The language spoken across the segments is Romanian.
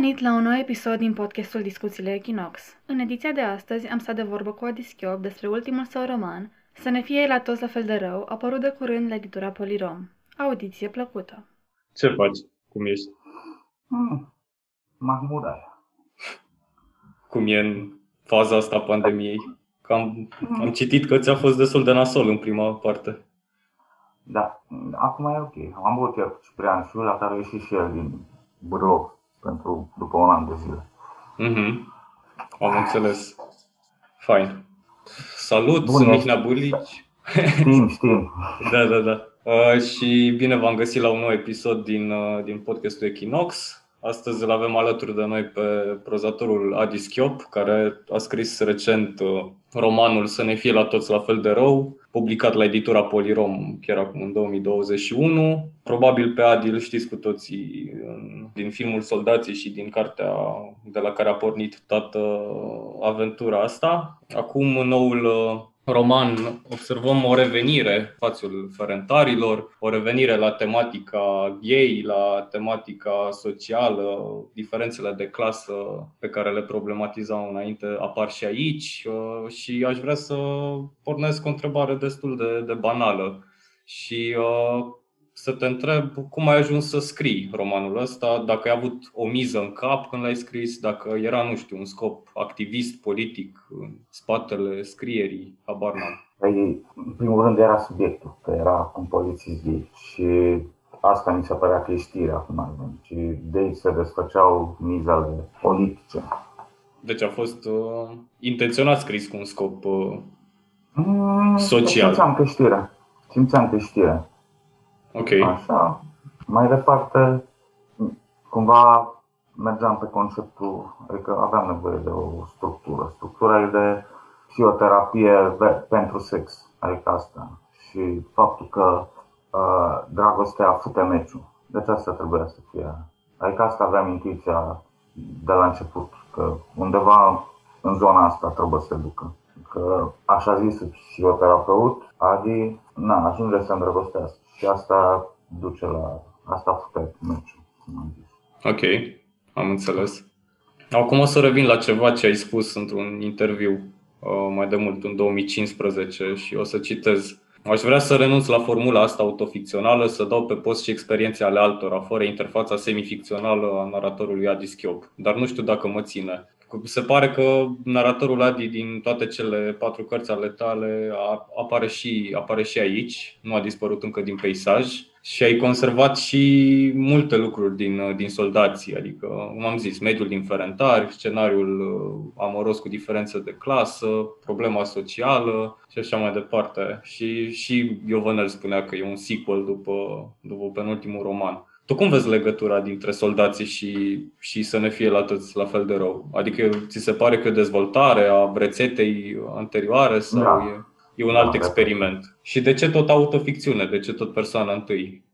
venit la un nou episod din podcastul Discuțiile Equinox. În ediția de astăzi am stat de vorbă cu Adi Schiop despre ultimul său roman, Să ne fie la toți la fel de rău, apărut de curând la editura Polirom. Audiție plăcută! Ce faci? Cum ești? Hmm. Mahmud aia. Cum e în faza asta a pandemiei? Că am, am citit că ți-a fost destul de nasol în prima parte. Da, acum e ok. Am avut chiar cu Ciprian și la care a ieșit și el din Bârlov pentru după un an de zile. Mhm. Am înțeles. Fain. Salut, Bun, sunt e- Mihnea Bulici. Știm, știm. Da, da, da. Uh, și bine v-am găsit la un nou episod din, uh, din podcastul Equinox. Astăzi îl avem alături de noi pe prozatorul Adi Schiop, care a scris recent uh, romanul Să ne fie la toți la fel de rău, publicat la editura Polirom chiar acum în 2021. Probabil pe Adi îl știți cu toții în- din filmul Soldații și din cartea de la care a pornit toată aventura asta. Acum, în noul uh, roman observăm o revenire în spațiul ferentarilor, o revenire la tematica gay, la tematica socială, diferențele de clasă pe care le problematizam înainte apar și aici uh, și aș vrea să pornesc cu o întrebare destul de, de banală. Și uh, să te întreb cum ai ajuns să scrii romanul ăsta, dacă ai avut o miză în cap când l-ai scris, dacă era, nu știu, un scop activist, politic în spatele scrierii, habar n-am. Păi, în primul rând era subiectul, că era un polițist gay și asta mi se părea că e știrea acum. Și de aici se desfăceau mizele politice. Deci a fost uh, intenționat scris cu un scop uh, Mm, Social. Simțeam că e știrea. Simțeam că e știrea. Ok. Așa. Mai departe, cumva mergeam pe conceptul, adică aveam nevoie de o structură. Structura e de psihoterapie ve- pentru sex, adică asta. Și faptul că uh, dragostea fute meciul. Deci asta trebuia să fie. Adică asta aveam intuiția de la început, că undeva în zona asta trebuie să se ducă. Că așa zis psihoterapeut, Adi, na, ajunge să îndrăgostească. Și asta duce la, asta fute meciul, cum am zis. Ok, am înțeles. Acum o să revin la ceva ce ai spus într-un interviu uh, mai de mult, în 2015, și o să citez. Aș vrea să renunț la formula asta autoficțională, să dau pe post și experiențe ale altora, fără interfața semificțională a naratorului Adi Schiop. Dar nu știu dacă mă ține. Se pare că naratorul Adi din toate cele patru cărți ale tale a- apare și, apare și aici, nu a dispărut încă din peisaj și ai conservat și multe lucruri din, din soldații, adică, cum am zis, mediul din Ferentari, scenariul uh, amoros cu diferențe de clasă, problema socială și așa mai departe. Și, și Iovenel spunea că e un sequel după, după penultimul roman. Tu cum vezi legătura dintre soldații și, și să ne fie la toți la fel de rău? Adică ți se pare că e o dezvoltare a rețetei anterioare sau Da. e, e un Da, alt da. experiment? Și de ce tot autoficțiune? De ce tot persoana întâi?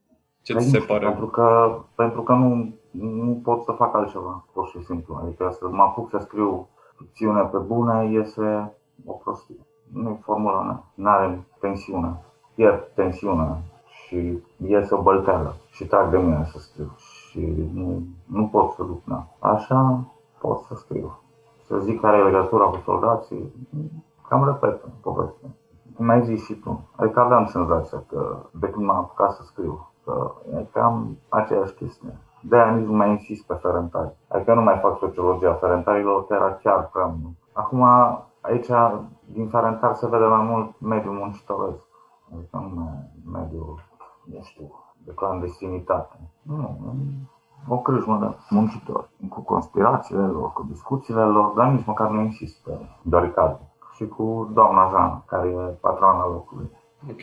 Ce ți Păi se nu știu, pare? Pentru că, pentru că nu, nu pot să fac altceva, pur și simplu. Adică să mă apuc să scriu ficțiune pe bune, iese o prostie. Nu e formula mea. N-are tensiune. Pierd tensiune și iese o bălteală și trag de mine să scriu. Și nu, nu pot să duc, na. Așa pot să scriu. Să zic care e legătura cu soldații, cam repet povestea. Cum ai zis și tu. Adică aveam senzația că de când m-am apucat să scriu, că e cam aceeași chestie. De aia nici nu mai insist pe ferentari. Adică nu mai fac sociologia ferentarilor, că era chiar prea mult. Acum, aici, din ferentari se vede mai mult mediul muncitoresc. Adică nu mai mediul, nu știu, de clandestinitate. Nu, o crâșmă de muncitori. Cu conspirațiile lor, cu discuțiile lor, dar nici măcar nu insist pe Doricade. Și cu doamna Jana, care e patrona locului. Ok.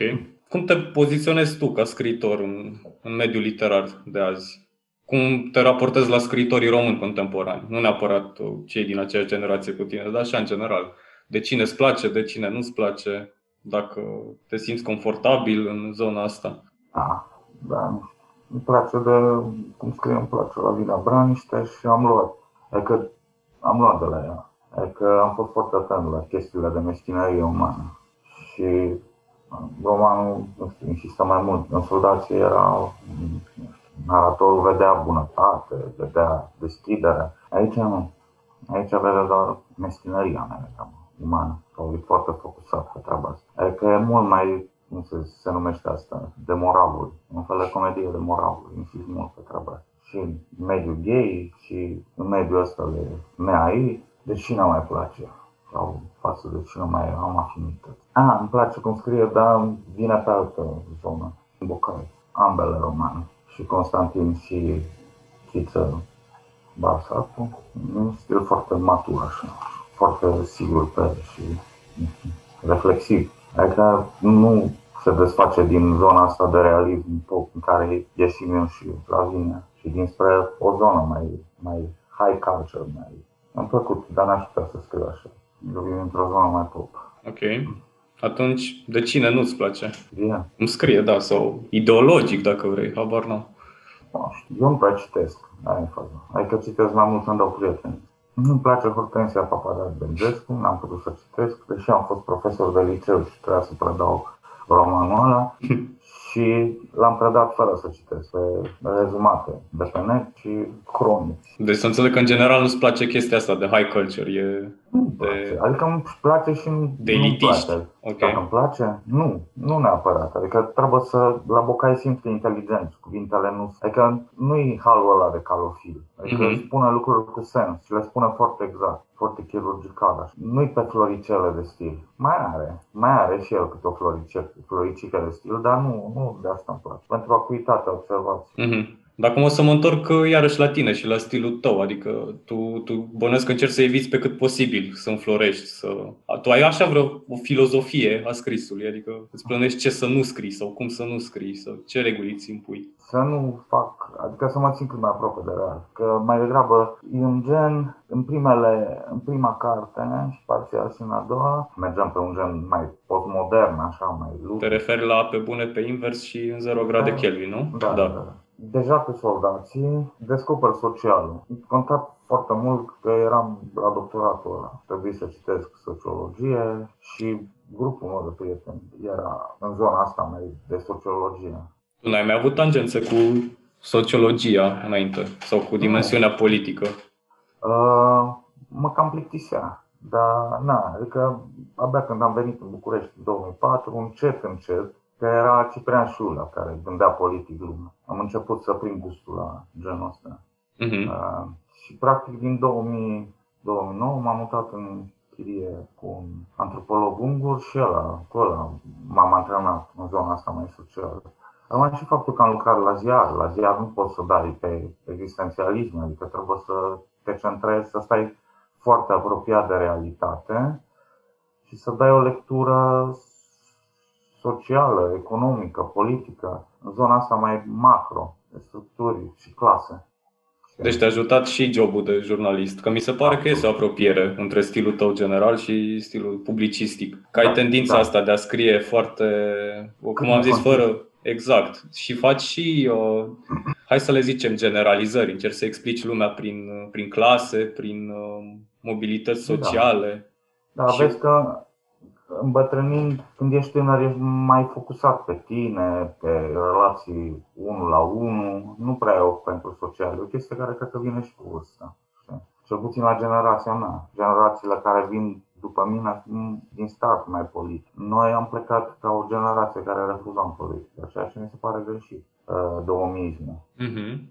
Cum te poziționezi tu ca scriitor în, în mediul literar de azi? Cum te raportezi la scriitorii români contemporani? Nu neapărat uh, cei din aceeași generație cu tine, dar așa în general. De cine îți place, de cine nu-ți place, dacă te simți confortabil în zona asta. Da, da, nu știu. Îmi place de, cum scrie, îmi place la Vina Braniște și am luat. Adică am luat de la ea. Adică am fost foarte atent la chestiile de meschinărie umană. Și uh, romanul, nu știu, insistă mai mult. În soldații era, nu știu, naratorul vedea bunătate, vedea deschidere. Aici nu. Aici vede doar meschinăria mea, umană. Sau e foarte focusat pe treaba asta. Adică e mult mai cum se, se numește asta, de moravuri, un fel de comedie de moravuri, insist mult pe treaba asta. Și în mediul gay și în mediul ăsta de MAI, de cine mai place? Sau față de cine mai am afinități. A, îmi place cum scrie, dar vine pe altă zonă, în Bucai, ambele romane. Și Constantin și Chiță Barsacu, un stil foarte matur așa, foarte sigur pe și reflexiv. Adică nu se desface din zona asta de realism pop în care e Simion și Lavinia și dinspre o zonă mai, mai high culture, mai... Mi-a plăcut, dar n-aș putea să scriu așa. Eu vin într-o zonă mai pop. Ok. Atunci, de cine nu-ți place? Yeah. Îmi scrie, da, sau ideologic, dacă vrei, habar nu. Eu nu prea citesc, aia e faza. Adică citesc mai mult când dau prieteni. Nu-mi place Hortensia Papadat Bengescu, n-am putut să citesc, deși am fost profesor de liceu și trebuia să predau romanul ăla și l-am predat fără să citesc, pe rezumate de pe net și cronici. Deci să înțeleg că în general nu-ți place chestia asta de high culture, e Nu place. Adică îmi place și nu de nu-mi elitiști. place. Ok. Dacă îmi place? Nu, nu neapărat. Adică trebuie să, la bocai simți inteligenți, cuvintele nu... Adică nu e halul ăla de calofil. Adică Mhm. îți spune lucruri cu sens și le spune foarte exact, foarte chirurgical. așa. Nu-i pe floricele de stil. Mai are, mai are și el câte o florice, floricică de stil, dar nu, nu de asta îmi place. Pentru acuitate, observație. Mhm. Dar acum o să mă întorc uh, iarăși la tine și la stilul tău, adică tu, tu bănesc că încerci să eviți pe cât posibil să înflorești, să... A, Tu ai așa vreo o filozofie a scrisului, adică îți plănești ce să nu scrii sau cum să nu scrii sau ce reguli îți impui. să nu fac, adică să mă țin cât mai aproape de real. Că mai degrabă e un gen, în, primele, în prima carte și parțial și în a doua, mergeam pe un gen mai postmodern, așa, mai Te lucru. referi la pe bune pe invers și în 0 grade Da. Kelvin, nu? Da, da. da. Deja cu soldații descoper socialul. Contat foarte mult că eram la doctoratul ăla. Trebuie să citesc sociologie și grupul meu de prieteni era în zona asta mai de sociologie. Tu n-ai mai avut tangențe cu sociologia înainte sau cu dimensiunea politică. Uh, mă cam plictisea. Dar, na, adică abia când am venit în București în 2004, încet, încet, că era Ciprian Șulea care gândea politic lumea. Am început să prind gustul la genul ăsta. Mhm. Uh, și practic din 2000, 2009 m-am mutat în chirie cu un antropolog ungur și ăla, cu ăla m-am antrenat în zona asta mai socială. Acum și faptul că am lucrat la ziar. La ziar nu poți să dai pe existențialism, adică trebuie să te centrezi, să stai foarte apropiat de realitate și să dai o lectură socială, economică, politică, în zona asta mai macro, de structuri și clase. Deci te-a ajutat și jobul de jurnalist, că mi se pare că este o apropiere între stilul tău general și stilul publicistic. Că ai Da, tendința da. asta de a scrie foarte, cum Cât am mai zis, concis. fără Exact. Și faci și, uh, hai să le zicem, generalizări. Încerci să explici lumea prin, uh, prin clase, prin uh, mobilități Da. sociale. Da, Și- vezi că îmbătrânind, când ești tânăr, ești mai focusat pe tine, pe relații unul la unul, nu prea e o pentru social. E o chestie care cred că vine și cu vârsta. știi? Cel puțin la generația mea. Generațiile care vin după mine sunt din start mai politic. Noi am plecat ca o generație care refuzam politica, ceea ce mi se pare greșit. Uh, De omism. Mhm.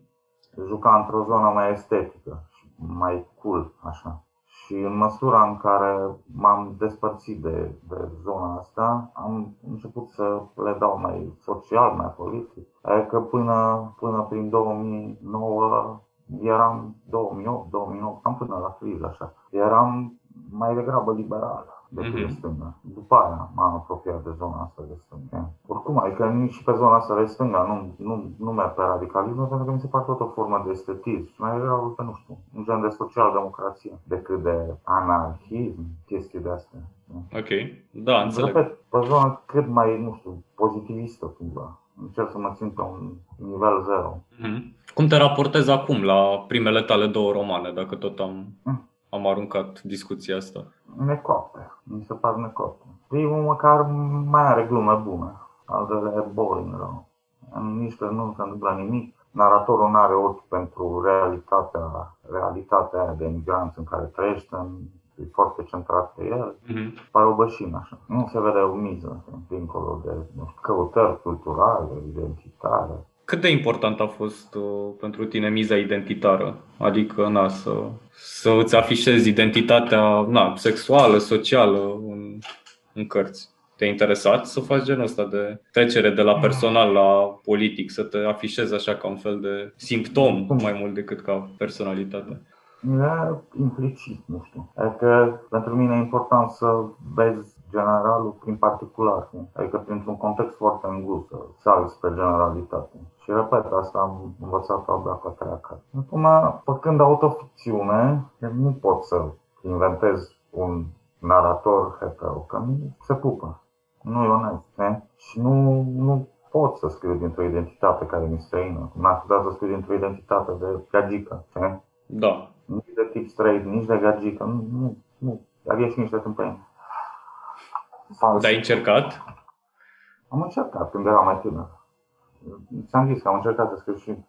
juca într-o zonă mai estetică și mai cool, așa. Și în măsura în care m-am despărțit de, de zona asta, am început să le dau mai social, mai politic. Adică până, până prin 2009 eram 2008, 2009, cam până la criză așa. Eram mai degrabă liberal decât de Mhm. stânga. După aia m-am apropiat de zona asta de stânga. Oricum, adică nici și pe zona asta de stânga nu, nu, nu merg pe radicalism, pentru că mi se pare tot o formă de estetism. Mai degrabă pe, nu știu, un gen de social-democrație decât de anarhism, chestii de astea. Ok. Da, înțeleg. Repet, pe zona cât mai, nu știu, pozitivistă cumva. Încerc să mă țin pe un nivel zero. Mhm. Cum te raportezi acum la primele tale două romane, dacă tot am, Mm. am aruncat discuția asta? Necoapte. Mi se par necoapte. Primul măcar mai are glume bune. Altele e boring rău. În niște nu se întâmplă nimic. naratorul nu are ochi pentru realitatea, realitatea aia de emigranți în care trăiește, e foarte centrat pe el, Mhm. pare o bășină așa. Nu se vede o miză, dincolo de nu știu, căutări culturale, identitare. Cât de important a fost uh, pentru tine miza identitară? Adică, na, să, să îți afișezi identitatea na, sexuală, socială în, în cărți. Te-a interesat să faci genul ăsta de trecere de la personal la politic, să te afișezi așa ca un fel de simptom mai mult decât ca personalitate? E implicit, nu știu. Adică pentru mine e important să vezi generalul prin particular, știi? adică printr-un context foarte îngust, să sari spre generalitate. Și repet, asta am învățat abia cu a treia carte. Acum, făcând autoficțiune, nu pot să inventez un narator hetero, că nu se pupă. Nu e onest. Ne? Și nu, nu pot să scriu dintr-o identitate care mi străină. M-aș putea să scriu dintr-o identitate de gagică. știi? Da. nici de tip straight, nici de gagică, nu, nu, nu. Ar ieși niște tâmpeni. Fals. Dar ai încercat? Am încercat când eram mai tânăr. Ți-am zis că am încercat să scriu și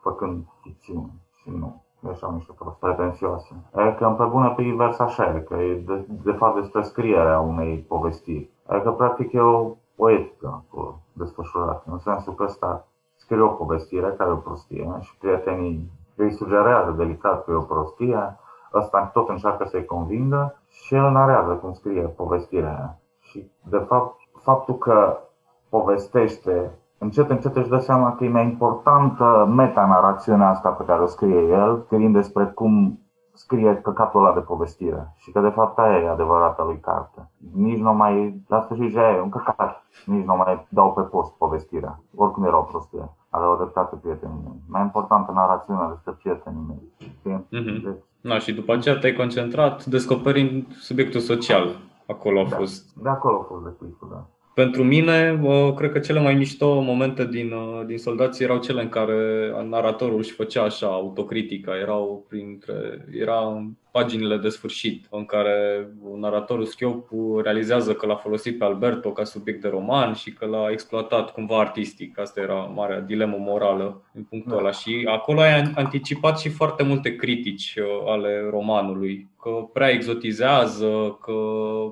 făcând ficțiune și nu. Ieșeau niște prost pretențioase. E că pe bună pe invers așa e, că e de, de fapt despre scrierea unei povestiri. Adică practic e o poetică acolo desfășurată, în sensul că ăsta scrie o povestire care e o prostie și prietenii îi sugerează delicat că e o prostie, ăsta tot încearcă să-i convingă și el narează cum scrie povestirea aia. Și de fapt, faptul că povestește încet, încet își dă seama că e mai importantă metanarațiunea asta pe care o scrie el, scriind despre cum scrie căcatul ăla de povestire. Și că de fapt aia e adevărata lui carte. Nici nu mai, la sfârșit și aia e un căcat. Nici nu mai dau pe post povestirea. Oricum era o prostie. Aveau dreptate prietenii mei. Mai importantă narațiunea despre prietenii mei. Știi? Mhm. Deci, Na, și după aceea te-ai concentrat descoperind subiectul social. Acolo a Da. fost de acolo a fost declicul, da. Pentru mine, uh, cred că cele mai mișto momente din, uh, din soldați erau cele în care naratorul își făcea așa autocritica. Erau printre, era în paginile de sfârșit, în care naratorul Schiopu realizează că l-a folosit pe Alberto ca subiect de roman și că l-a exploatat cumva artistic. Asta era marea dilemă morală din punctul Da. ăla. Și acolo ai anticipat și foarte multe critici uh, ale romanului, că prea exotizează, că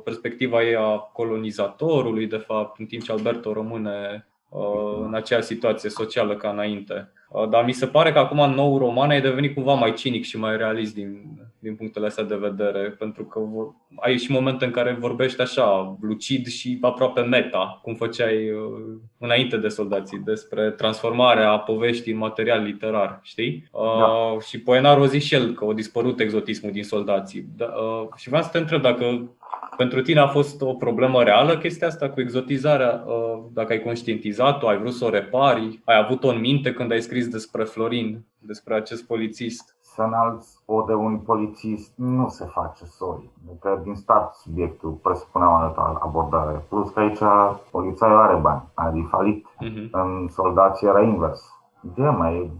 perspectiva e a colonizatorului, de fapt, în timp ce Alberto rămâne uh, în aceeași situație socială ca înainte. Uh, Dar mi se pare că acum în nou roman ai devenit cumva mai cinic și mai realist din, din punctele astea de vedere, pentru că vor- ai și momente în care vorbești așa, lucid și aproape meta, cum făceai uh, înainte de soldații, despre transformarea poveștii în material literar, știi? Uh, Da. Și Poenar a zis și el că a dispărut exotismul din soldații. Da, uh, și vreau să te întreb dacă pentru tine a fost o problemă reală chestia asta cu exotizarea, uh, dacă ai conștientizat-o, ai vrut să o repari, ai avut-o în minte când ai scris despre Florin, despre acest polițist. Să înalți o de un polițist nu se face soi. Adică din start subiectul presupune o altă abordare. Plus că aici polițaiul are bani, are falit. Mhm. În soldați era invers. De mai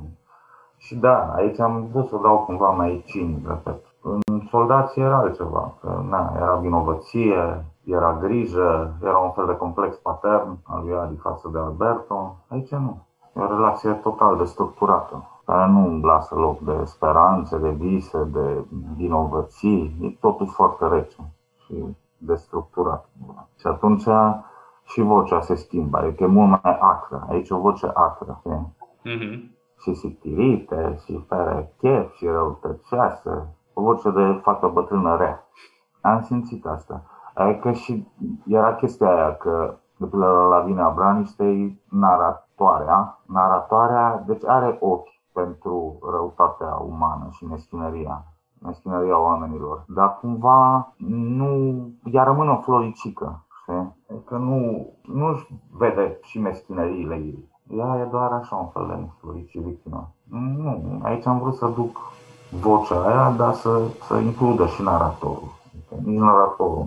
și da, aici am vrut să o dau cumva mai cinic, repet. În soldați era altceva, că na, era vinovăție, era grijă, era un fel de complex patern al lui Adi față de Alberto. Aici nu. E o relație total destructurată, care nu lasă loc de speranțe, de vise, de vinovății. E totul foarte rece și destructurat. Și atunci și vocea se schimbă, adică e mult mai acră. Aici e o voce acră. știi? Mhm. și sictirite, și fără chef, și răutăcioasă, o voce de fată bătrână rea. Am simțit asta. Adică și era chestia aia că, de pildă la Lavinia Braniște, e naratoarea. Naratoarea, deci are ochi pentru răutatea umană și meschinăria meschinăria oamenilor, dar cumva nu, ea rămâne o floricică, știi? Adică nu, nu vede și meschinăriile ei. Ea e doar așa un fel de florici victimă. Nu, aici am vrut să duc vocea aia, dar să, să includă și naratorul. Adică nici naratorul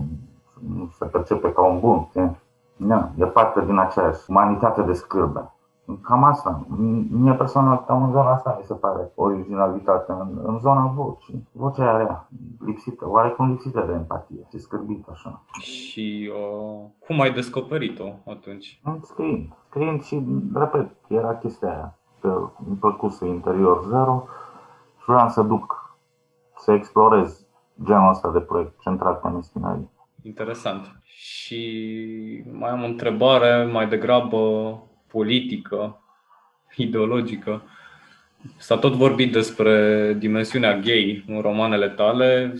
nu se percepe ca un bun, știi? Da, e parte din aceeași umanitate de scârbă. Cam asta. Mie personal, cam în zona asta mi se pare originalitate, în, în zona vocii. Vocea aia rea, lipsită, oarecum lipsită de empatie, și scârbită așa. Și uh, cum ai descoperit-o atunci? Scriind, scriind și, repet, era chestia aia. îmi plăcuse interior zero și vreau să duc, să explorez genul ăsta de proiect centrat pe meschinării. Interesant. Și mai am o întrebare mai degrabă politică, ideologică. S-a tot vorbit despre dimensiunea gay în romanele tale,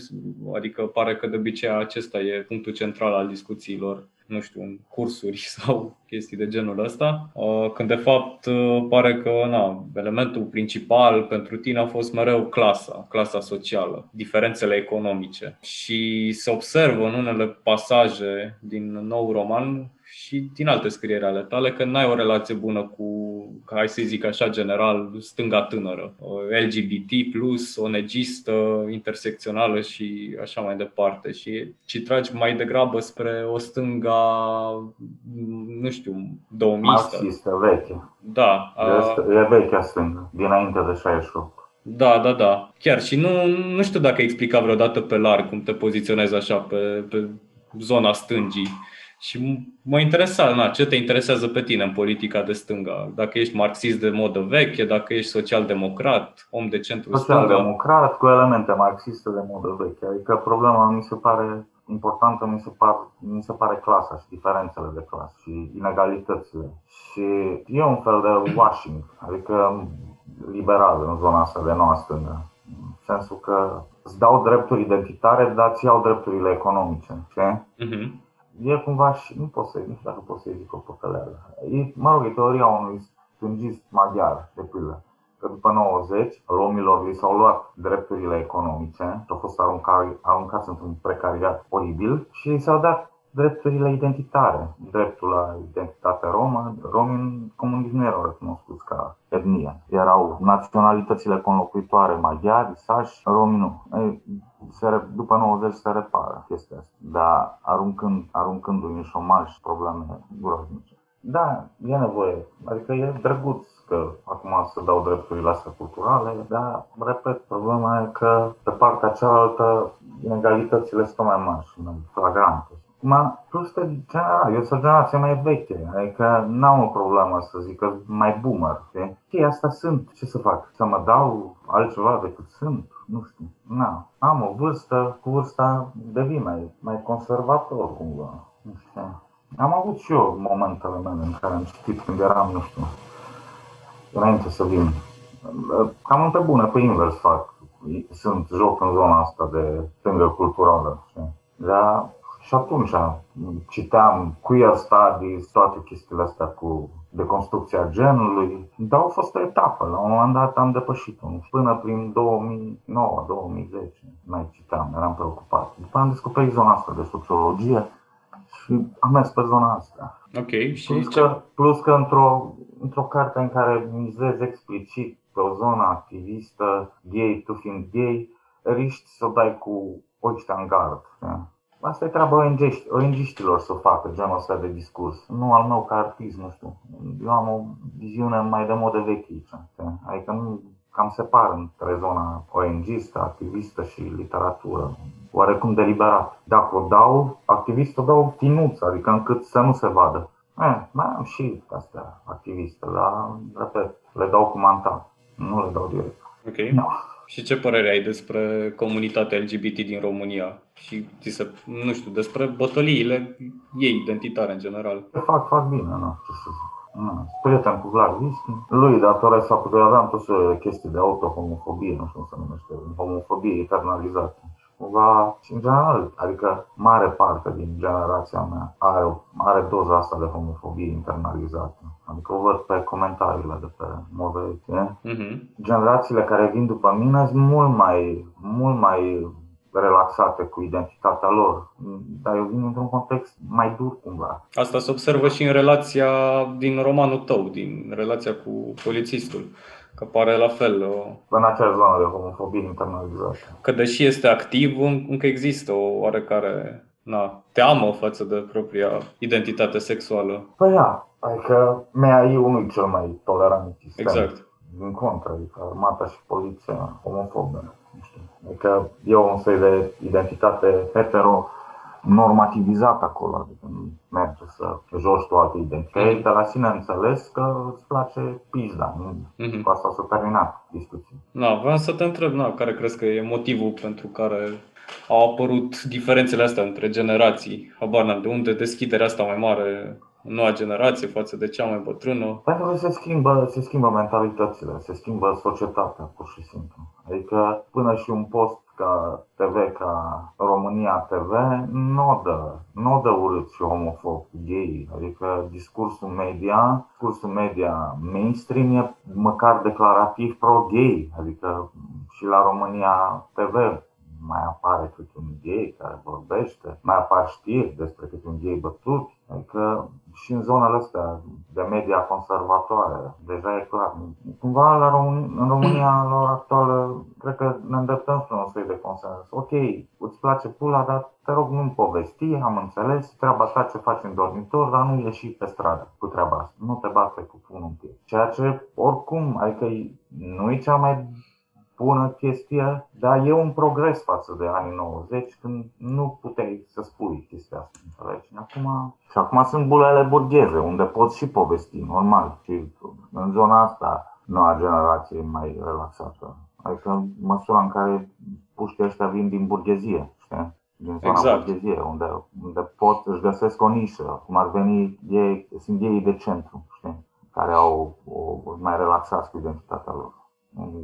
adică pare că de obicei acesta e punctul central al discuțiilor nu știu, în cursuri sau chestii de genul ăsta, uh, când de fapt uh, pare că na, elementul principal pentru tine a fost mereu clasa, clasa socială, diferențele economice. Și se observă în unele pasaje din nou roman și din alte scrieri ale tale că n-ai o relație bună cu, hai să zic așa general, stânga tânără, LGBT+, onegistă, intersecțională și așa mai departe. Și ci tragi mai degrabă spre o stânga, nu știu, 2000 Marxistă, veche. Da. Este, e vechea stângă, dinainte de 68. Da, da, da. Chiar și nu, nu știu dacă ai explicat vreodată pe larg cum te poziționezi așa pe, pe zona stângii. Și mă interesa, na, ce te interesează pe tine în politica de stânga? Dacă ești marxist de modă veche, dacă ești social-democrat, om de centru stânga? Social-democrat cu elemente marxiste de modă veche. Adică problema mi se pare importantă, mi se, par, mi se pare clasa și diferențele de clasă și inegalitățile. Și e un fel de washing, adică liberal în zona asta de noua stângă. În sensul că îți dau drepturi identitare, dar îți iau drepturile economice. Știi? Uh-huh e cumva și, nu pot să nu știu dacă pot să zic o păcăleală. E, mă rog, e teoria unui stângist maghiar, de pildă. Că după 90, romilor li s-au luat drepturile economice și au fost aruncați, aruncați într-un precariat oribil și li s-au dat drepturile identitare, dreptul la identitate romă. Romii în comunism nu erau recunoscuți ca etnie. Erau naționalitățile conlocuitoare maghiari, sași, romii nu. Se, după 90 se repară chestia asta, dar aruncând, aruncându-i în șomaj probleme groaznice. Da, e nevoie. Adică e drăguț că acum să dau drepturile astea culturale, dar, repet, problema e că pe partea cealaltă inegalitățile sunt mai mari și mai flagrante. Ma, plus că, general, eu sunt o generație mai veche, adică n-am o problemă să zic că mai boomer, știi? Și asta sunt, ce să fac? Să mă dau altceva decât sunt? Nu știu, na. Am o vârstă, cu vârsta devin mai, mai conservator cumva, nu știu. Am avut și eu momentele mele în care am citit când eram, nu știu, înainte să vin. Cam pe bune, pe invers fac. Sunt joc în zona asta de stângă culturală, știi? Dar și atunci citeam queer studies, toate chestiile astea cu deconstrucția genului, dar au fost o etapă. La un moment dat am depășit-o. Până prin 2009-2010 mai citeam, eram preocupat. După am descoperit zona asta de sociologie și am mers pe zona asta. Ok, și plus că, plus că într-o, într-o carte în care mizezi explicit pe o zonă activistă, gay, tu fiind gay, riști să o dai cu ăștia în gard. Asta e treaba ONG-știlor să facă genul ăsta de discurs. Nu al meu ca artist, nu știu. Eu am o viziune mai de modă veche aici. Adică nu cam separ între zona ONG-istă, activistă și literatură. Oarecum deliberat. Dacă o dau, activistă o dau tinuț, adică încât să nu se vadă. Eh, mai am și astea activiste, dar, repet, le dau cu manta. Nu le dau direct. Ok. No. Și ce părere ai despre comunitatea LGBT din România? Și, ți se, nu știu, despre bătăliile ei identitare în general? Fac, fac bine, nu, ce să zic. Nu, prieten cu Vlad Vischi. Lui datoresc faptul că aveam tot de chestii de autohomofobie, nu știu cum se numește, homofobie eternalizată cumva, și în general, adică mare parte din generația mea are, are doza asta de homofobie internalizată. Adică o văd pe comentariile de pe Movei. Uh-huh. Generațiile care vin după mine sunt mult mai, mult mai relaxate cu identitatea lor, dar eu vin într-un context mai dur cumva. Asta se observă și în relația din romanul tău, din relația cu polițistul că pare la fel. O... În acea zonă de homofobie internalizată. Că deși este activ, încă există o oarecare na, teamă față de propria identitate sexuală. Păi da, adică MAI nu cel mai tolerant sistem. Exact. Din contră, adică armata și poliția homofobă. Adică e un soi de identitate hetero normativizat acolo, adică nu merge să joci tu alte identități. Mhm. De la sine înțeles că îți place pizda. Nu? Mhm. Cu asta s-a terminat discuția. Da, vreau să te întreb, na, care crezi că e motivul pentru care au apărut diferențele astea între generații? Habar n-am, de unde deschiderea asta mai mare în noua generație față de cea mai bătrână? Pentru că se schimbă, se schimbă mentalitățile, se schimbă societatea, pur și simplu. Adică până și un post ca TV, ca România TV, nu o dă, nu o dă urât și homofob, gay. Adică discursul media, discursul media mainstream e măcar declarativ pro-gay. Adică și la România TV mai apare câte un gay care vorbește, mai apar știri despre câte un gay bătut. Adică și în zonele astea de media conservatoare, deja e clar. Cumva la România, în România, la ora actuală, cred că ne îndreptăm spre un soi de consens. Ok, îți place pula, dar te rog nu-mi povesti, am înțeles, treaba ta ce faci în dormitor, dar nu ieși pe stradă cu treaba asta. Nu te bate cu punul în piept. Ceea ce, oricum, adică nu e cea mai bună chestie, dar e un progres față de anii 90 când nu puteai să spui chestia asta, înțelegi? Și acum, și acum sunt bulele burgheze, unde poți și povesti, normal. Și în zona asta, noua generație e mai relaxată. Adică în măsura în care puștii ăștia vin din burghezie, știi? Din zona Exact. burghezie, unde, unde pot, își găsesc o nișă, cum ar veni, ei, sunt ei de centru, știi? Care au o, mai relaxați cu identitatea lor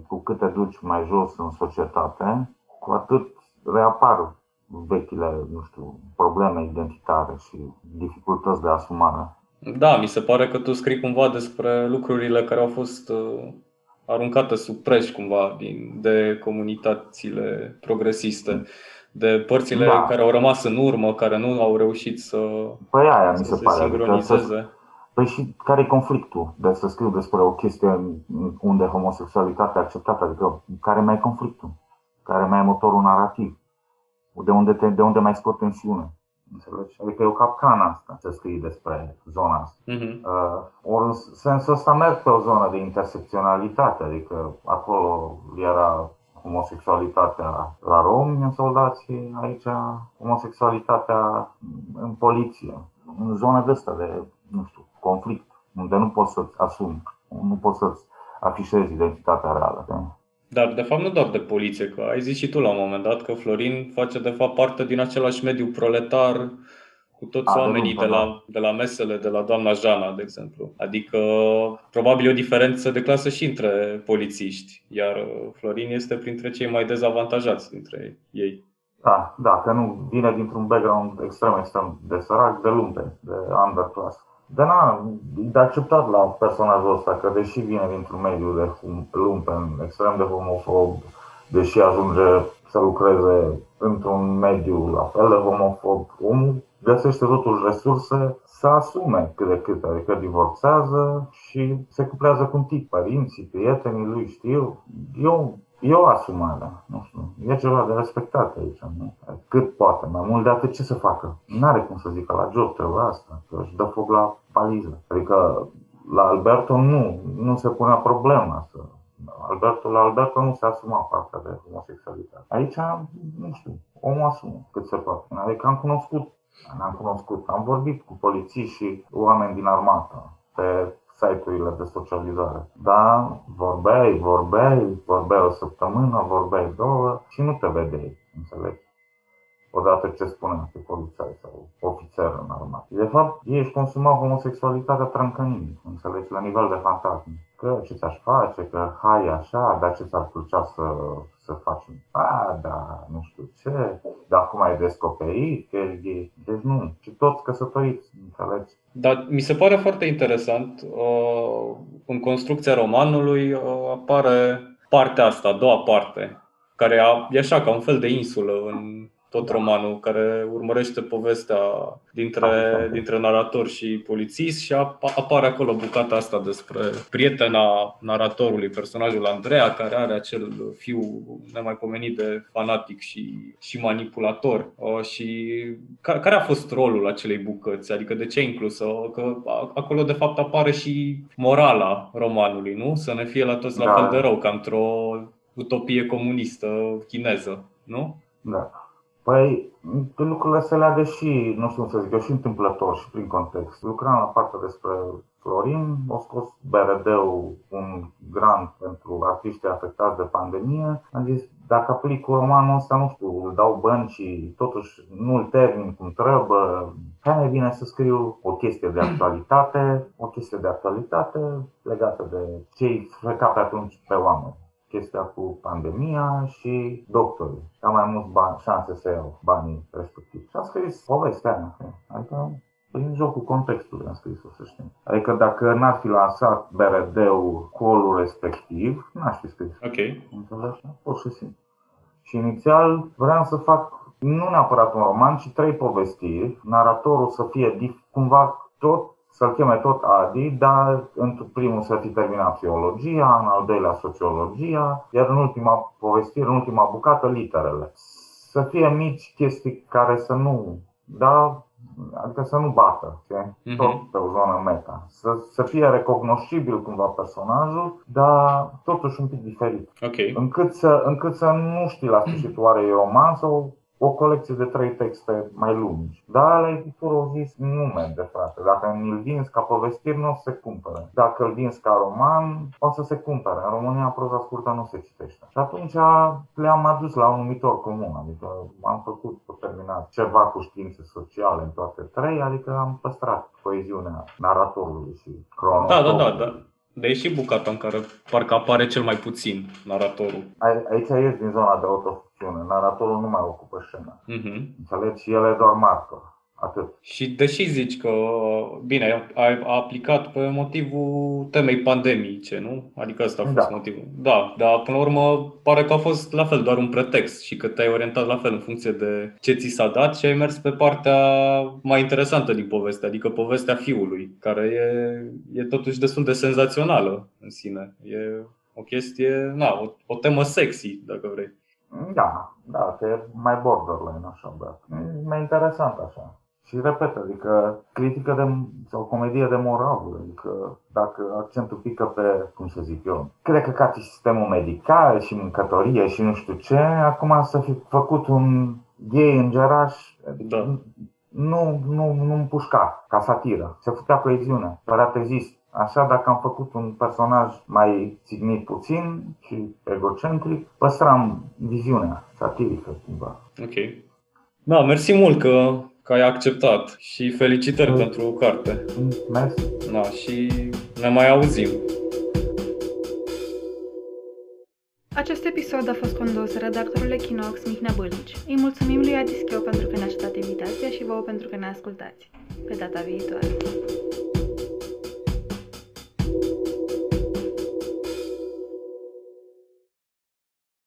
cu cât te duci mai jos în societate, cu atât reapar vechile, nu știu, probleme identitare și dificultăți de asumare. Da, mi se pare că tu scrii cumva despre lucrurile care au fost uh, aruncate sub preș cumva din, de comunitățile progresiste, de părțile Da. care au rămas în urmă, care nu au reușit să, Păi aia mi să se se pare. Adică să, sincronizeze. Păi și care e conflictul de să scriu despre o chestie unde homosexualitatea e acceptată? Adică care mai e conflictul? Care mai e motorul narrativ? De unde, te, de unde mai scot tensiune? Înțelegi? Adică e o capcană asta să scrii despre zona asta. Mhm. Uh, ori în sensul ăsta merg pe o zonă de intersecționalitate, adică acolo era homosexualitatea la romi în soldați, aici homosexualitatea în poliție, în zona de asta de, nu știu, conflict, unde nu poți să-ți asumi, nu poți să-ți afișezi identitatea reală. Da? Dar de fapt nu doar de poliție, că ai zis și tu la un moment dat că Florin face de fapt parte din același mediu proletar cu toți A, de oamenii luptă, de la, de la mesele de la doamna Jana, de exemplu. Adică probabil e o diferență de clasă și între polițiști, iar uh, Florin este printre cei mai dezavantajați dintre ei. Da, da, că nu vine dintr-un background extrem, extrem de sărac, de lumpe, de underclass. Dar na, e de acceptat la personajul ăsta că deși vine dintr-un mediu de hum- lumpen, extrem de homofob, deși ajunge să lucreze într-un mediu la fel de homofob, omul găsește totuși resurse să asume cât de cât, adică divorțează și se cuplează cu un tip, părinții, prietenii lui știu. Eu E o asumare, nu știu, e ceva de respectat aici, nu? Cât poate, mai mult de atât ce să facă? N-are cum să zică la job trebuie asta, că își dă foc la paliză. Adică la Alberto nu, nu se punea problema să... Alberto, la Alberto nu se asuma partea de homosexualitate. Aici, nu știu, omul asumă cât se poate. Adică am cunoscut, am cunoscut, am vorbit cu polițiști și oameni din armată pe site-urile de socializare. Da, vorbeai, vorbeai, vorbeai o săptămână, vorbeai două și nu te vedeai, înțelegi? Odată ce spunea că polițai sau ofițer în armată. De fapt, ei își consumau homosexualitatea trâncănind, înțelegi, la nivel de fantasm. Că ce ți-aș face, că hai așa, dar ce ți-ar plăcea să, să facem? A, da, nu știu ce, dar acum ai descoperit că ești gay. Deci nu, și toți căsătoriți, înțelegi? Dar mi se pare foarte interesant, uh, în construcția romanului uh, apare partea asta, a doua parte, care a- e așa ca un fel de insulă în tot romanul, care urmărește povestea dintre, dintre narator și polițist și ap- apare acolo bucata asta despre prietena naratorului, personajul Andreea, care are acel fiu nemaipomenit de fanatic și, și manipulator. Uh, Și ca- care a fost rolul acelei bucăți? Adică de ce ai inclus-o? Că a- acolo de fapt apare și morala romanului, nu? Să ne fie la toți la Da. fel de rău, ca într-o utopie comunistă chineză, nu? Da. Păi, lucrurile se leagă și, nu știu cum să zic eu, și întâmplător și prin context. Lucram la partea despre Florin, a scos BRD-ul un grant pentru artiștii afectați de pandemie. Am zis, dacă aplic cu romanul ăsta, nu știu, îl dau și totuși nu-l termin cum trebuie, hai mai bine să scriu o chestie de actualitate, o chestie de actualitate legată de ce-i freca pe atunci pe oameni chestia cu pandemia și doctorii. Am mai mulți bani, șanse să iau banii respectivi. Și am scris povestea mea. Adică prin jocul contextului am scris-o, să știm. Adică dacă n-ar fi lansat BRD-ul colul respectiv, n-aș fi scris. Ok. Înțelegi? Pur și simplu. Și inițial vreau să fac nu neapărat un roman, ci trei povestiri. Naratorul să fie cumva tot să-l cheme tot Adi, dar în primul să fi terminat biologia, în al doilea sociologia, iar în ultima povestire, în ultima bucată, literele. Să fie mici chestii care să nu, da, adică să nu bată, știi? tot pe o zonă meta. Să, să fie recognoscibil cumva personajul, dar totuși un pic diferit. Okay. Încât, să, încât să nu știi la sfârșitul oare e romanț sau o colecție de trei texte mai lungi. Dar la editură au zis nu merge, frate. Dacă îl vinzi ca povestiri, nu o să se cumpere. Dacă îl vinzi ca roman, o să se cumpere. În România proza scurtă nu se citește. Și atunci le-am adus la un numitor comun. Adică am făcut pe terminat ceva cu științe sociale în toate trei, adică am păstrat coeziunea naratorului și cronometrul. Da, da, da, da. Dar e și bucata în care parcă apare cel mai puțin naratorul. Aici e din zona de autoficțiune. Naratorul nu mai ocupă scena. Uh-huh. Înțelegi? El e doar martor. Atât. Și deși zici că, bine, ai aplicat pe motivul temei pandemice, nu? Adică ăsta a fost da. motivul. Da, dar până la urmă pare că a fost la fel doar un pretext și că te-ai orientat la fel în funcție de ce ți s-a dat și ai mers pe partea mai interesantă din poveste, adică povestea fiului, care e, e totuși destul de senzațională în sine. E o chestie, na, o, o temă sexy, dacă vrei. Da, da, că e mai borderline așa, băiat. E mai interesant așa. Și repet, adică critică de, sau comedie de moral, adică dacă accentul pică pe, cum să zic eu, cred că ca și sistemul medical și mâncătorie și nu știu ce, acum să fi făcut un gay îngeraș, adică da. nu, nu, nu împușca ca satiră, se făcea coeziune, părea exist. Așa, dacă am făcut un personaj mai țignit puțin și egocentric, păstram viziunea satirică cumva. Ok. Da, mersi mult că că ai acceptat și felicitări mm. pentru carte. Mersi. Da, și ne mai auzim. Acest episod a fost condus redactorul Echinox Mihnea Bălici. Îi mulțumim lui Adi Schio pentru că ne-a acceptat invitația și vouă pentru că ne ascultați. Pe data viitoare!